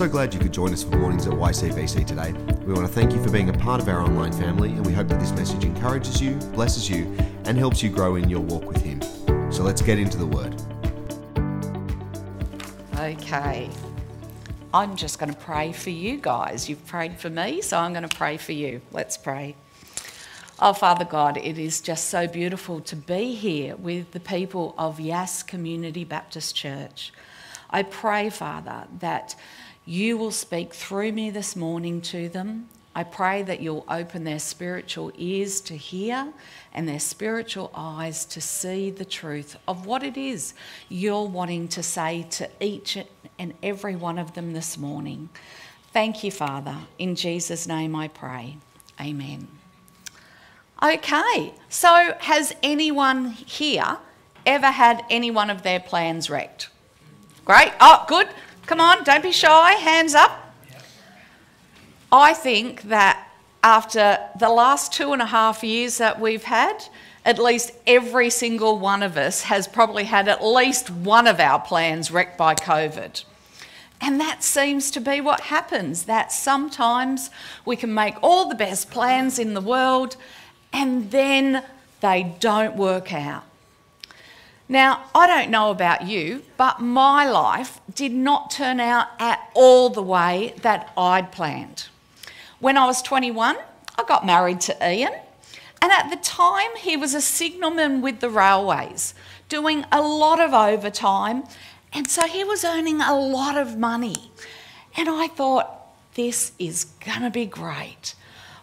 so glad you could join us for Mornings at YCBC today. We want to thank you for being a part of our online family, and we hope that this message encourages you, blesses you, and helps you grow in your walk with Him. So let's get into the Word. Okay. I'm just going to pray for you guys. You've prayed for me, so I'm going to pray for you. Let's pray. Oh, Father God, it is just so beautiful to be here with the people of Yass Community Baptist Church. I pray, Father, that you will speak through me this morning to them. I pray that you'll open their spiritual ears to hear and their spiritual eyes to see the truth of what it is you're wanting to say to each and every one of them this morning. Thank you, Father. In Jesus' name I pray. Amen. Okay, so has anyone here ever had any one of their plans wrecked? Great. Oh, good. Come on, don't be shy. Hands up. I think that after the last two and a half years that we've had, at least every single one of us has probably had at least one of our plans wrecked by COVID. And that seems to be what happens that sometimes we can make all the best plans in the world and then they don't work out. Now, I don't know about you, but my life did not turn out at all the way that I'd planned. When I was 21, I got married to Ian, and at the time he was a signalman with the railways, doing a lot of overtime, and so he was earning a lot of money. And I thought, this is going to be great.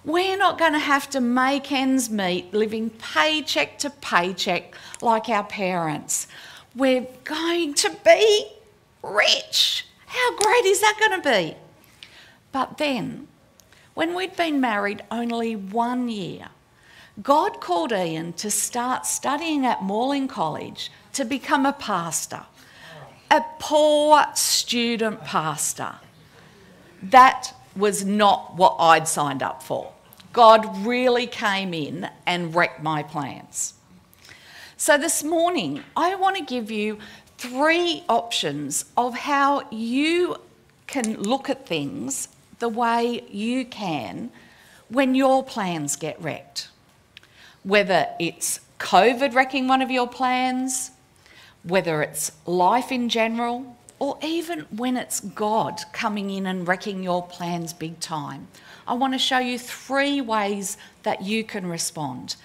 We're not going to have to make ends meet living paycheck to paycheck like our parents. We're going to be rich. How great is that going to be? But then, when we'd been married only one year, God called Ian to start studying at Morling College to become a pastor, a poor student pastor. That was not what I'd signed up for. God really came in and wrecked my plans. So, this morning, I want to give you three options of how you can look at things the way you can when your plans get wrecked. Whether it's COVID wrecking one of your plans, whether it's life in general, or even when it's God coming in and wrecking your plans big time. I want to show you three ways that you can respond.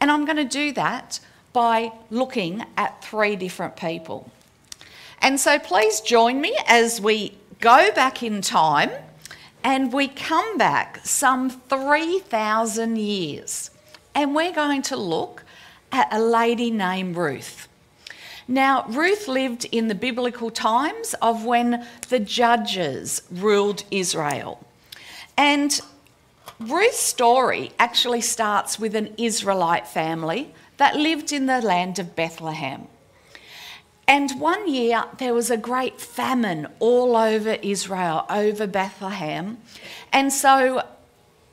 And I'm going to do that by looking at three different people. And so please join me as we go back in time and we come back some 3,000 years. And we're going to look at a lady named Ruth. Now, Ruth lived in the biblical times of when the judges ruled Israel. And Ruth's story actually starts with an Israelite family that lived in the land of Bethlehem. And one year there was a great famine all over Israel, over Bethlehem. And so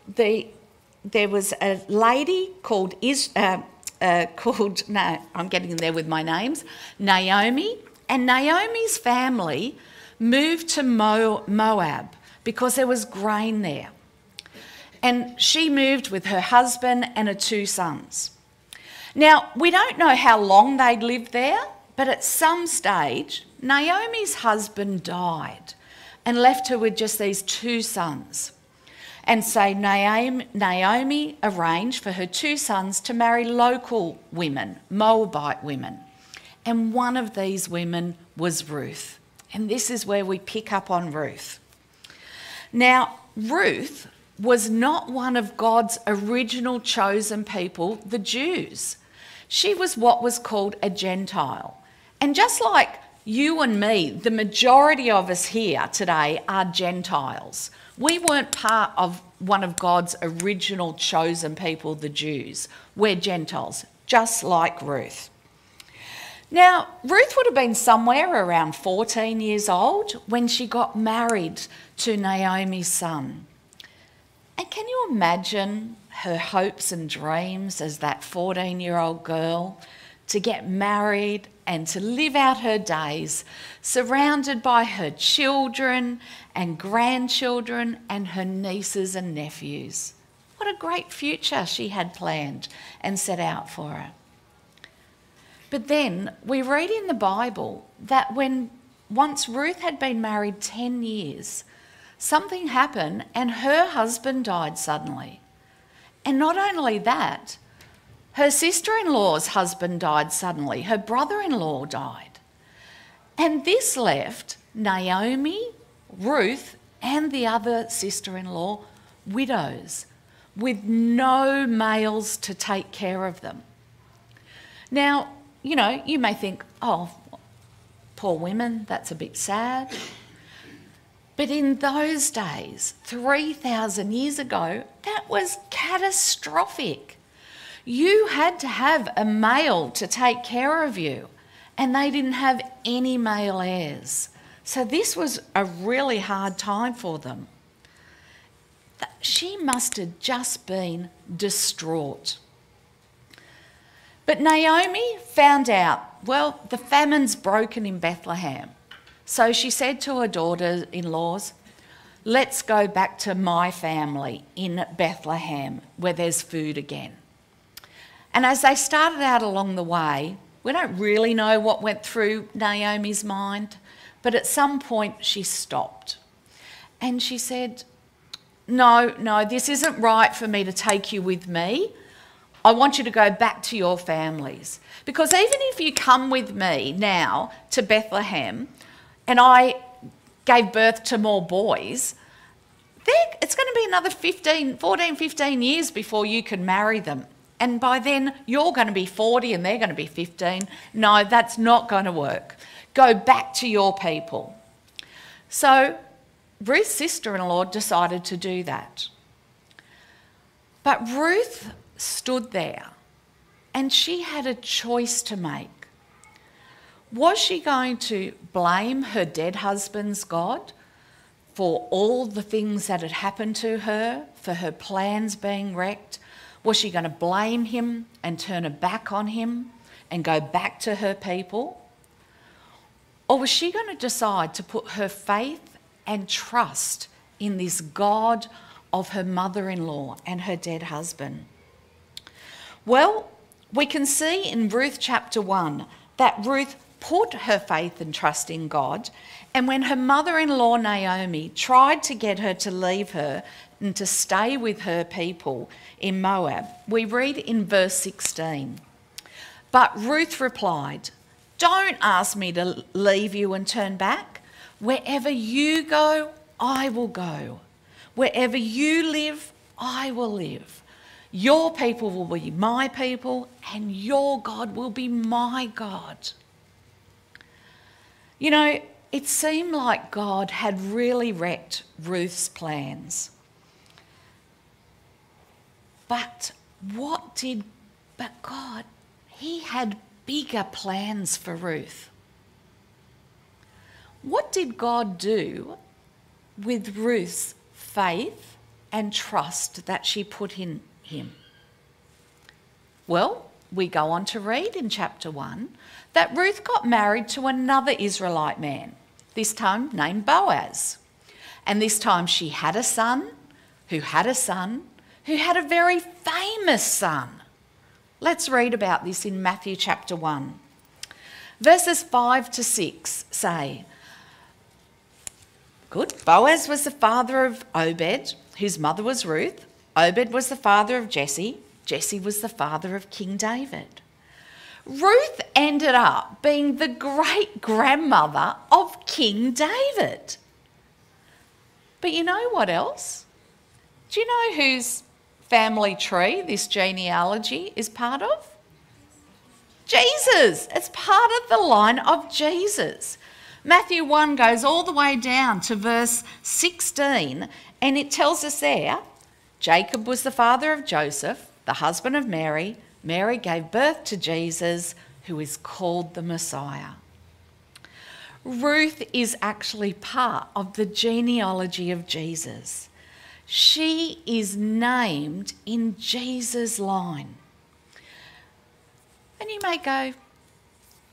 the, there was a lady called, Is, uh, uh, called, no, I'm getting in there with my names, Naomi. And Naomi's family moved to Moab because there was grain there. And she moved with her husband and her two sons. Now, we don't know how long they'd lived there, but at some stage, Naomi's husband died and left her with just these two sons. And so Naomi, Naomi arranged for her two sons to marry local women, Moabite women. And one of these women was Ruth. And this is where we pick up on Ruth. Now, Ruth was not one of God's original chosen people, the Jews. She was what was called a Gentile. And just like you and me, the majority of us here today are Gentiles. We weren't part of one of God's original chosen people, the Jews. We're Gentiles, just like Ruth. Now, Ruth would have been somewhere around 14 years old when she got married to Naomi's son. And can you imagine her hopes and dreams as that 14 year old girl to get married and to live out her days surrounded by her children and grandchildren and her nieces and nephews. What a great future she had planned and set out for her. But then we read in the Bible that when once Ruth had been married 10 years, something happened and her husband died suddenly. And not only that, her sister in law's husband died suddenly, her brother in law died. And this left Naomi, Ruth, and the other sister in law widows with no males to take care of them. Now, you know, you may think, oh, poor women, that's a bit sad. But in those days, 3,000 years ago, that was catastrophic. You had to have a male to take care of you, and they didn't have any male heirs. So this was a really hard time for them. She must have just been distraught. But Naomi found out, well, the famine's broken in Bethlehem. So she said to her daughter in laws, Let's go back to my family in Bethlehem where there's food again. And as they started out along the way, we don't really know what went through Naomi's mind, but at some point she stopped. And she said, No, no, this isn't right for me to take you with me. I want you to go back to your families. Because even if you come with me now to Bethlehem and I gave birth to more boys, it's going to be another 15, 14, 15 years before you can marry them. And by then, you're going to be 40 and they're going to be 15. No, that's not going to work. Go back to your people. So, Ruth's sister in law decided to do that. But Ruth stood there and she had a choice to make. Was she going to blame her dead husband's God for all the things that had happened to her, for her plans being wrecked? Was she going to blame him and turn her back on him and go back to her people? Or was she going to decide to put her faith and trust in this God of her mother in law and her dead husband? Well, we can see in Ruth chapter 1 that Ruth put her faith and trust in God, and when her mother in law Naomi tried to get her to leave her and to stay with her people in Moab, we read in verse 16 But Ruth replied, Don't ask me to leave you and turn back. Wherever you go, I will go. Wherever you live, I will live. Your people will be my people, and your God will be my God. You know, it seemed like God had really wrecked Ruth's plans. But what did, but God, He had bigger plans for Ruth. What did God do with Ruth's faith and trust that she put in him? Well, we go on to read in chapter 1 that Ruth got married to another Israelite man, this time named Boaz. And this time she had a son who had a son who had a very famous son. Let's read about this in Matthew chapter 1. Verses 5 to 6 say, Good. Boaz was the father of Obed, whose mother was Ruth. Obed was the father of Jesse. Jesse was the father of King David. Ruth ended up being the great grandmother of King David. But you know what else? Do you know whose family tree this genealogy is part of? Jesus. It's part of the line of Jesus. Matthew 1 goes all the way down to verse 16, and it tells us there Jacob was the father of Joseph, the husband of Mary. Mary gave birth to Jesus, who is called the Messiah. Ruth is actually part of the genealogy of Jesus. She is named in Jesus' line. And you may go,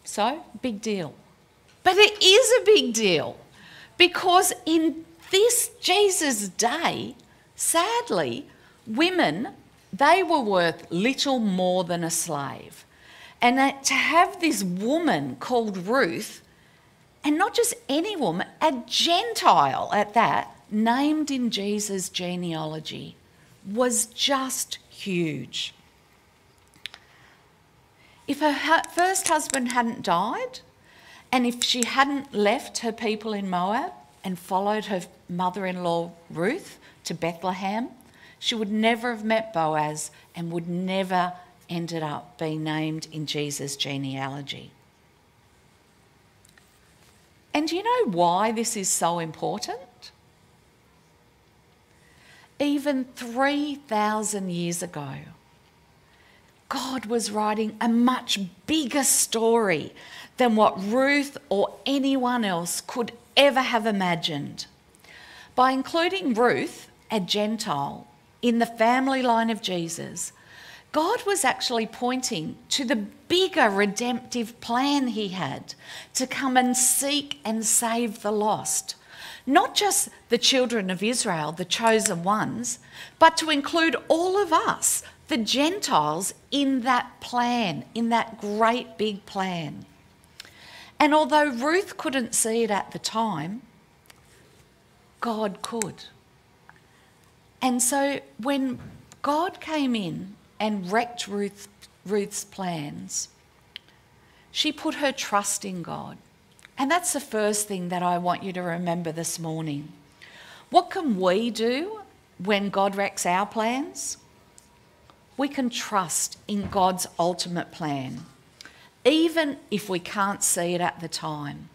so, big deal. But it is a big deal because in this Jesus day, sadly, women, they were worth little more than a slave. And to have this woman called Ruth, and not just any woman, a Gentile at that, named in Jesus' genealogy, was just huge. If her first husband hadn't died, and if she hadn't left her people in Moab and followed her mother in law Ruth to Bethlehem, she would never have met Boaz and would never ended up being named in Jesus' genealogy. And do you know why this is so important? Even 3,000 years ago, God was writing a much bigger story than what Ruth or anyone else could ever have imagined. By including Ruth, a Gentile, in the family line of Jesus, God was actually pointing to the bigger redemptive plan he had to come and seek and save the lost. Not just the children of Israel, the chosen ones, but to include all of us, the Gentiles, in that plan, in that great big plan. And although Ruth couldn't see it at the time, God could. And so when God came in and wrecked Ruth, Ruth's plans, she put her trust in God. And that's the first thing that I want you to remember this morning. What can we do when God wrecks our plans? We can trust in God's ultimate plan, even if we can't see it at the time.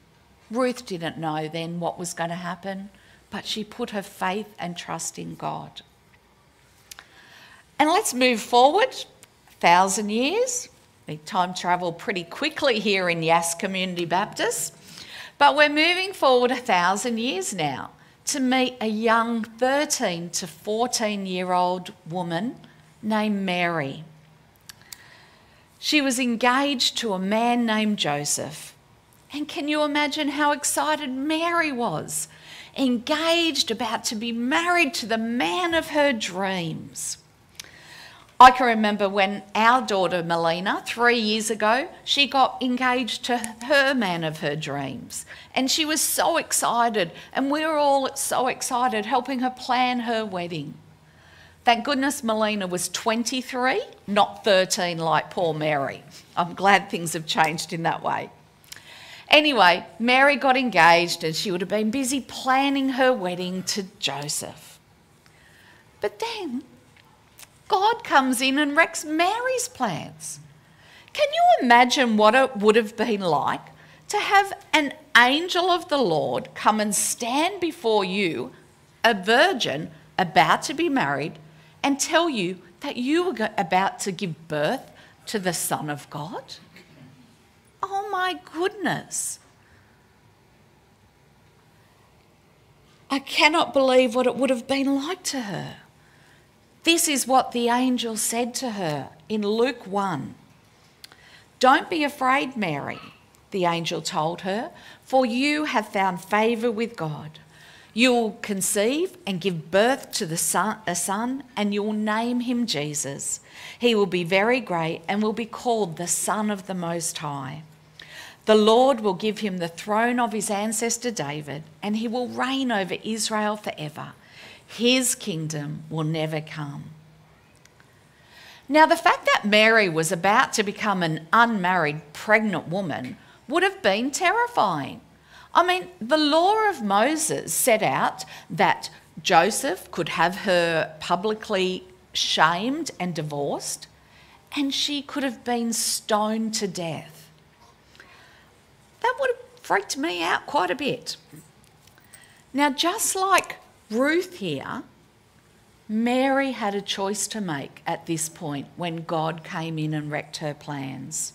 Ruth didn't know then what was going to happen, but she put her faith and trust in God. And let's move forward a thousand years. We time travel pretty quickly here in Yass Community Baptist. But we're moving forward a thousand years now to meet a young 13 to 14 year old woman named Mary. She was engaged to a man named Joseph. And can you imagine how excited Mary was? Engaged, about to be married to the man of her dreams. I can remember when our daughter Melina, three years ago, she got engaged to her man of her dreams. And she was so excited, and we were all so excited helping her plan her wedding. Thank goodness Melina was 23, not 13 like poor Mary. I'm glad things have changed in that way. Anyway, Mary got engaged and she would have been busy planning her wedding to Joseph. But then God comes in and wrecks Mary's plans. Can you imagine what it would have been like to have an angel of the Lord come and stand before you, a virgin about to be married, and tell you that you were about to give birth to the Son of God? Oh my goodness. I cannot believe what it would have been like to her. This is what the angel said to her in Luke 1. Don't be afraid, Mary, the angel told her, for you have found favour with God. You will conceive and give birth to the son, a son, and you will name him Jesus. He will be very great and will be called the Son of the Most High. The Lord will give him the throne of his ancestor David, and he will reign over Israel forever his kingdom will never come. Now, the fact that Mary was about to become an unmarried pregnant woman would have been terrifying. I mean, the law of Moses set out that Joseph could have her publicly shamed and divorced, and she could have been stoned to death. That would have freaked me out quite a bit. Now, just like Ruth here, Mary had a choice to make at this point when God came in and wrecked her plans.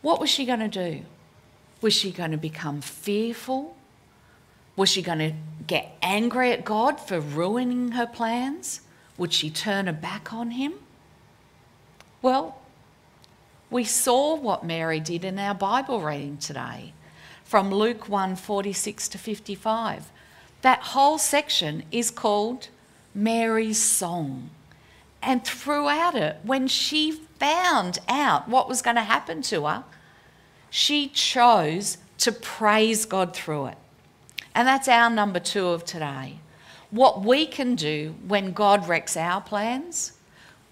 What was she going to do? Was she going to become fearful? Was she going to get angry at God for ruining her plans? Would she turn her back on him? Well, We saw what Mary did in our Bible reading today from Luke 1 46 to 55. That whole section is called Mary's Song. And throughout it, when she found out what was going to happen to her, she chose to praise God through it. And that's our number two of today. What we can do when God wrecks our plans,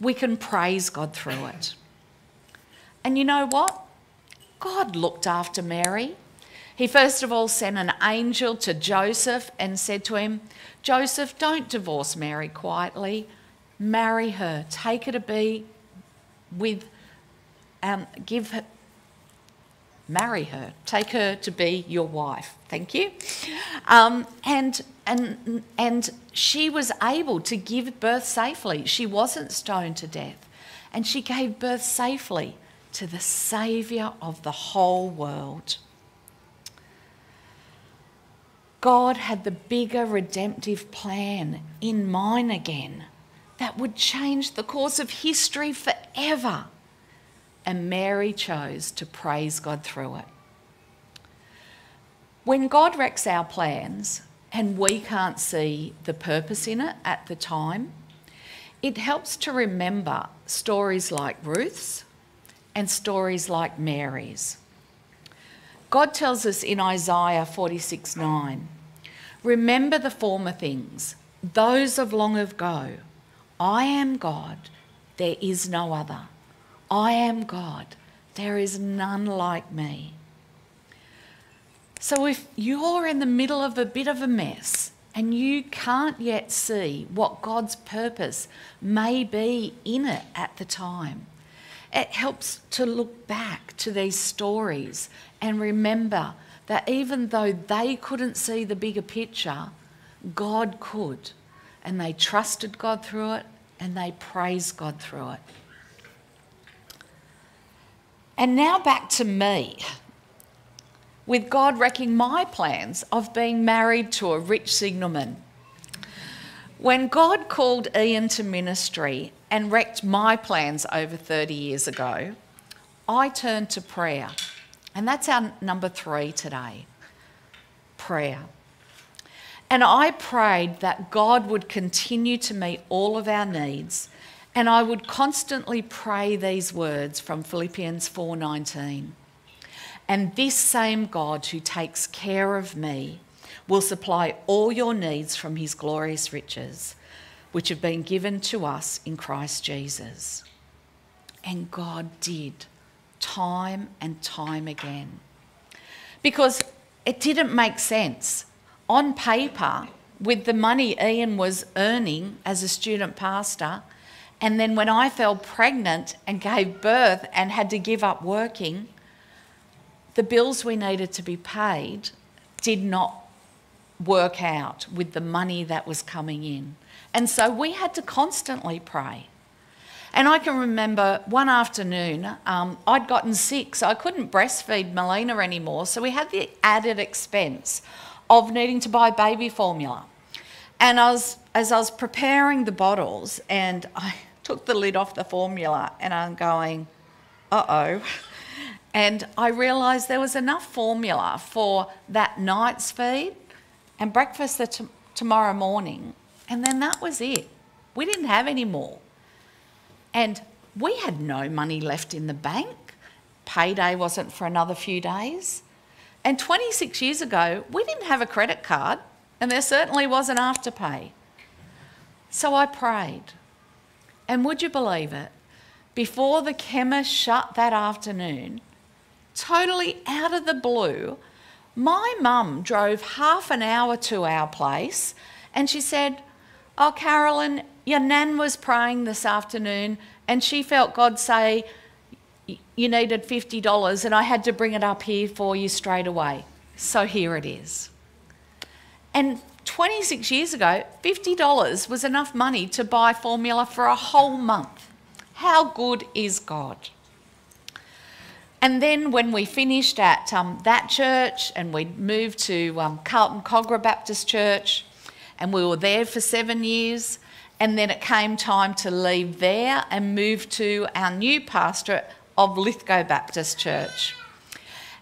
we can praise God through it. And you know what? God looked after Mary. He first of all sent an angel to Joseph and said to him, Joseph, don't divorce Mary quietly. Marry her. Take her to be with, um, give her, marry her. Take her to be your wife. Thank you. Um, and, and, and she was able to give birth safely. She wasn't stoned to death. And she gave birth safely to the Saviour of the whole world. God had the bigger redemptive plan in mind again that would change the course of history forever. And Mary chose to praise God through it. When God wrecks our plans and we can't see the purpose in it at the time, it helps to remember stories like Ruth's and stories like Mary's. God tells us in Isaiah 46 9, Remember the former things, those of long ago. I am God, there is no other. I am God, there is none like me. So if you're in the middle of a bit of a mess and you can't yet see what God's purpose may be in it at the time, it helps to look back to these stories and remember that even though they couldn't see the bigger picture, God could. And they trusted God through it and they praised God through it. And now back to me. With God wrecking my plans of being married to a rich signalman. When God called Ian to ministry and wrecked my plans over 30 years ago, I turned to prayer. And that's our number three today prayer. And I prayed that God would continue to meet all of our needs and I would constantly pray these words from Philippians 4:19. And this same God who takes care of me will supply all your needs from his glorious riches which have been given to us in Christ Jesus. And God did time and time again. Because it didn't make sense. On paper, with the money Ian was earning as a student pastor, and then when I fell pregnant and gave birth and had to give up working, the bills we needed to be paid did not work out with the money that was coming in. And so we had to constantly pray. And I can remember one afternoon, um, I'd gotten sick, so I couldn't breastfeed Melina anymore. So we had the added expense of needing to buy baby formula. And I was, as I was preparing the bottles, and I took the lid off the formula, and I'm going, uh oh. And I realised there was enough formula for that night's feed and breakfast the t- tomorrow morning. And then that was it. We didn't have any more. And we had no money left in the bank. Payday wasn't for another few days. And 26 years ago, we didn't have a credit card, and there certainly wasn't afterpay. So I prayed. And would you believe it? Before the chemist shut that afternoon, totally out of the blue, my mum drove half an hour to our place and she said, Oh, Carolyn, your nan was praying this afternoon and she felt God say you needed $50 and I had to bring it up here for you straight away. So here it is. And 26 years ago, $50 was enough money to buy formula for a whole month. How good is God? And then when we finished at um, that church and we moved to um, Carlton Kogarah Baptist Church, and we were there for seven years, and then it came time to leave there and move to our new pastorate of Lithgow Baptist Church.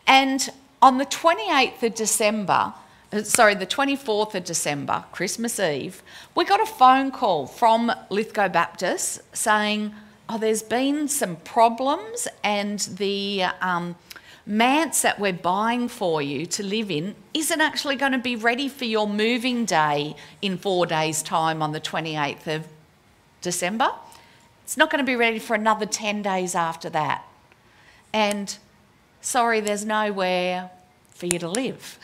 And on the 28th of December, uh, sorry, the 24th of December, Christmas Eve, we got a phone call from Lithgow Baptist saying, oh, there's been some problems and the um, manse that we're buying for you to live in isn't actually going to be ready for your moving day in four days' time on the 28th of December. It's not going to be ready for another 10 days after that. And sorry, there's nowhere for you to live.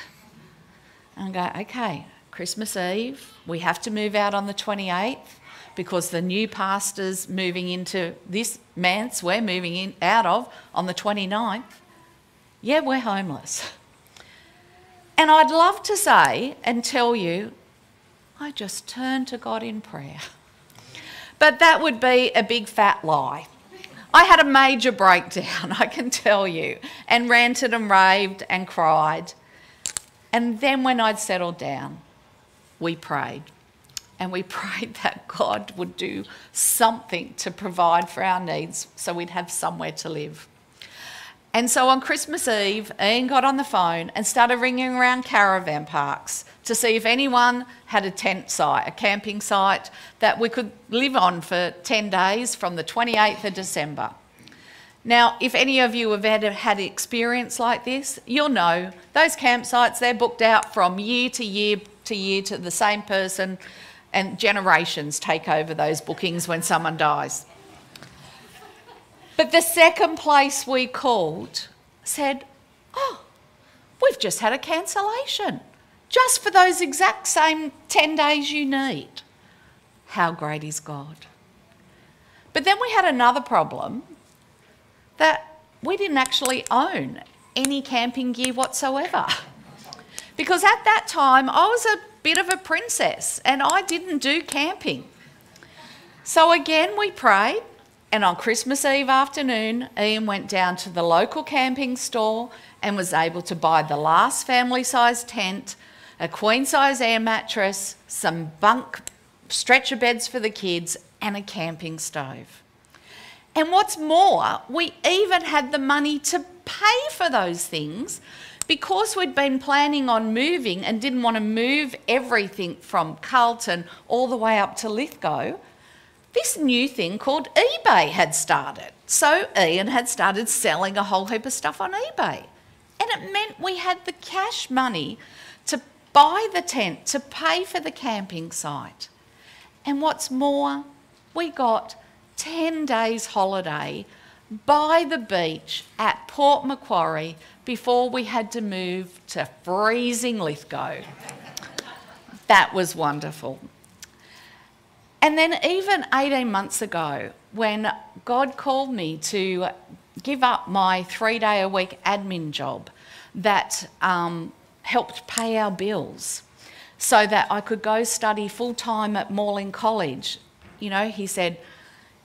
And I go, okay, Christmas Eve, we have to move out on the 28th because the new pastor's moving into this manse we're moving in out of on the 29th. Yeah, we're homeless. And I'd love to say and tell you, I just turned to God in prayer. But that would be a big fat lie. I had a major breakdown, I can tell you, and ranted and raved and cried. And then when I'd settled down, we prayed. And we prayed that God would do something to provide for our needs so we'd have somewhere to live. And so on Christmas Eve, Ian got on the phone and started ringing around caravan parks to see if anyone had a tent site, a camping site that we could live on for 10 days from the 28th of December. Now, if any of you have ever had experience like this, you'll know those campsites, they're booked out from year to year to year to the same person, and generations take over those bookings when someone dies. But the second place we called said, Oh, we've just had a cancellation, just for those exact same 10 days you need. How great is God? But then we had another problem that we didn't actually own any camping gear whatsoever. Because at that time, I was a bit of a princess and I didn't do camping. So again, we prayed and on Christmas Eve afternoon, Ian went down to the local camping store and was able to buy the last family size tent, a queen size air mattress, some bunk stretcher beds for the kids, and a camping stove. And what's more, we even had the money to pay for those things because we'd been planning on moving and didn't want to move everything from Carlton all the way up to Lithgow this new thing called eBay had started. So Ian had started selling a whole heap of stuff on eBay. And it meant we had the cash money to buy the tent, to pay for the camping site. And what's more, we got 10 days holiday by the beach at Port Macquarie before we had to move to freezing Lithgow. that was wonderful. And then, even 18 months ago, when God called me to give up my three day a week admin job that um, helped pay our bills so that I could go study full time at Morling College, you know, he said,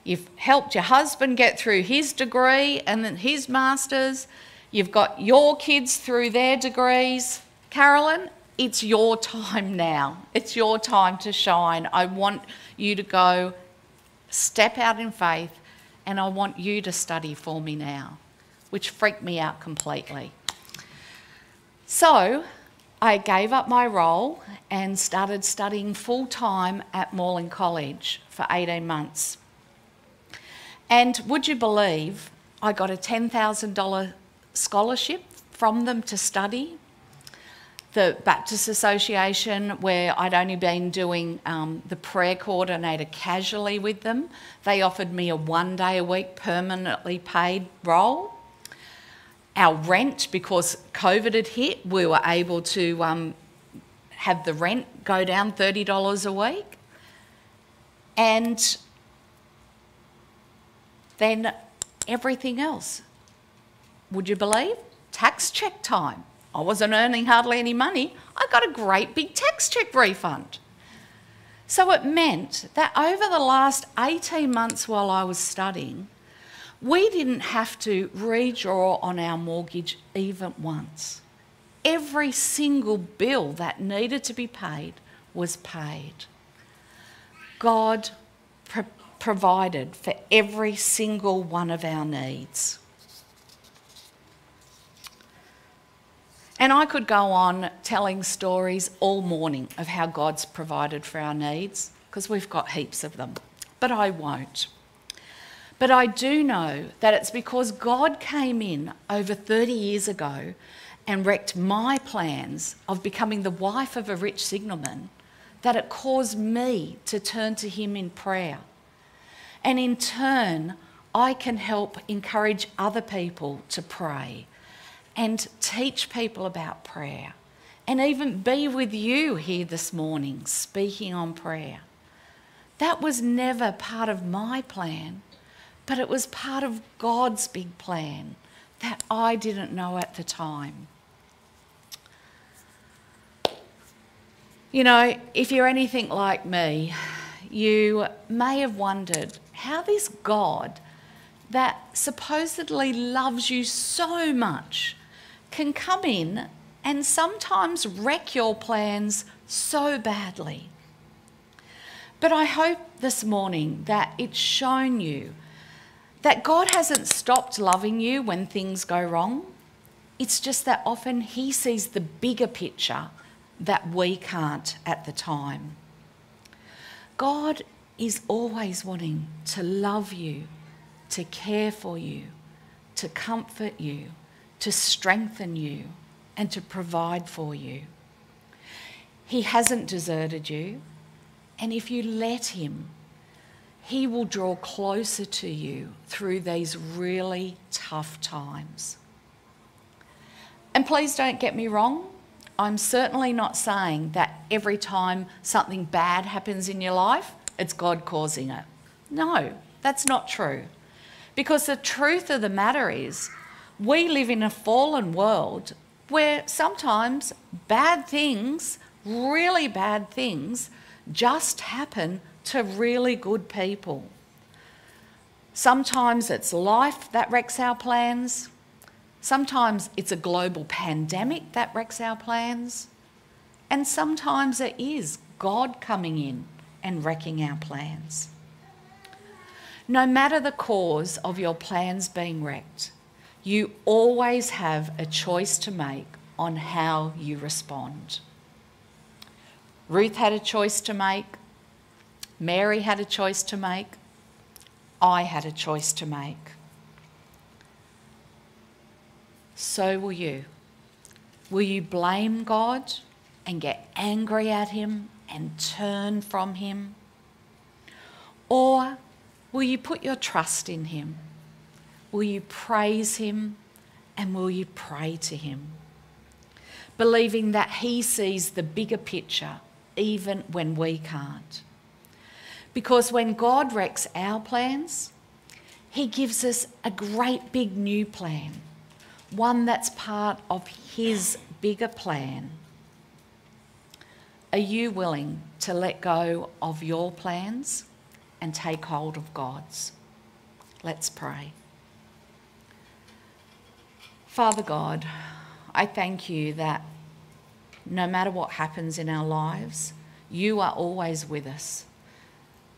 You've helped your husband get through his degree and then his master's. You've got your kids through their degrees. Carolyn, it's your time now. It's your time to shine. I want you to go step out in faith and I want you to study for me now, which freaked me out completely. So I gave up my role and started studying full time at Morling College for 18 months. And would you believe I got a $10,000 scholarship from them to study the Baptist Association, where I'd only been doing um, the prayer coordinator casually with them. They offered me a one day a week permanently paid role. Our rent, because COVID had hit, we were able to um, have the rent go down $30 a week. And then everything else. Would you believe? Tax check time I wasn't earning hardly any money. I got a great big tax check refund. So it meant that over the last 18 months while I was studying, we didn't have to redraw on our mortgage even once. Every single bill that needed to be paid was paid. God pro- provided for every single one of our needs. And I could go on telling stories all morning of how God's provided for our needs, because we've got heaps of them, but I won't. But I do know that it's because God came in over 30 years ago and wrecked my plans of becoming the wife of a rich signalman that it caused me to turn to Him in prayer. And in turn, I can help encourage other people to pray and teach people about prayer and even be with you here this morning speaking on prayer. That was never part of my plan, but it was part of God's big plan that I didn't know at the time. You know, if you're anything like me, you may have wondered how this God that supposedly loves you so much can come in and sometimes wreck your plans so badly. But I hope this morning that it's shown you that God hasn't stopped loving you when things go wrong. It's just that often He sees the bigger picture that we can't at the time. God is always wanting to love you, to care for you, to comfort you, to strengthen you, and to provide for you. He hasn't deserted you, and if you let Him, He will draw closer to you through these really tough times. And please don't get me wrong, I'm certainly not saying that every time something bad happens in your life, it's God causing it. No, that's not true. Because the truth of the matter is, we live in a fallen world where sometimes bad things, really bad things, just happen to really good people. Sometimes it's life that wrecks our plans. Sometimes it's a global pandemic that wrecks our plans. And sometimes it is God coming in and wrecking our plans. No matter the cause of your plans being wrecked, you always have a choice to make on how you respond. Ruth had a choice to make, Mary had a choice to make, I had a choice to make so will you. Will you blame God and get angry at Him and turn from Him? Or will you put your trust in Him? Will you praise Him and will you pray to Him? Believing that He sees the bigger picture even when we can't. Because when God wrecks our plans, He gives us a great big new plan one that's part of His bigger plan. Are you willing to let go of your plans and take hold of God's? Let's pray. Father God, I thank you that no matter what happens in our lives, you are always with us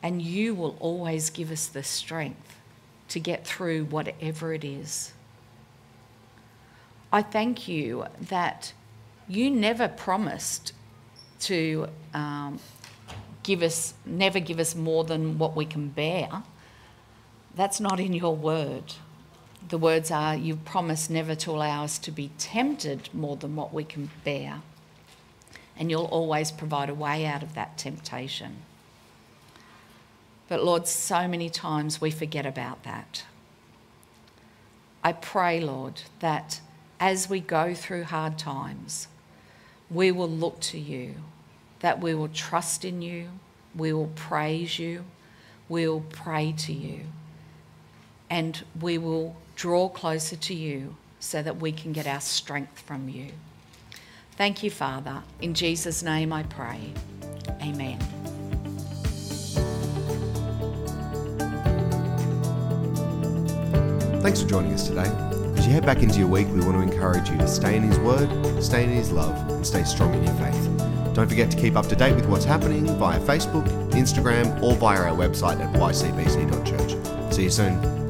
and you will always give us the strength to get through whatever it is. I thank you that you never promised to um, give us, never give us more than what we can bear. That's not in your word. The words are, you promise never to allow us to be tempted more than what we can bear. And you'll always provide a way out of that temptation. But Lord, so many times we forget about that. I pray, Lord, that as we go through hard times, we will look to you, that we will trust in you, we will praise you, we will pray to you, and we will draw closer to you so that we can get our strength from you. Thank you, Father. In Jesus' name I pray. Amen. Thanks for joining us today. As you head back into your week, we want to encourage you to stay in His Word, stay in His love, and stay strong in your faith. Don't forget to keep up to date with what's happening via Facebook, Instagram, or via our website at ycbc.church. See you soon.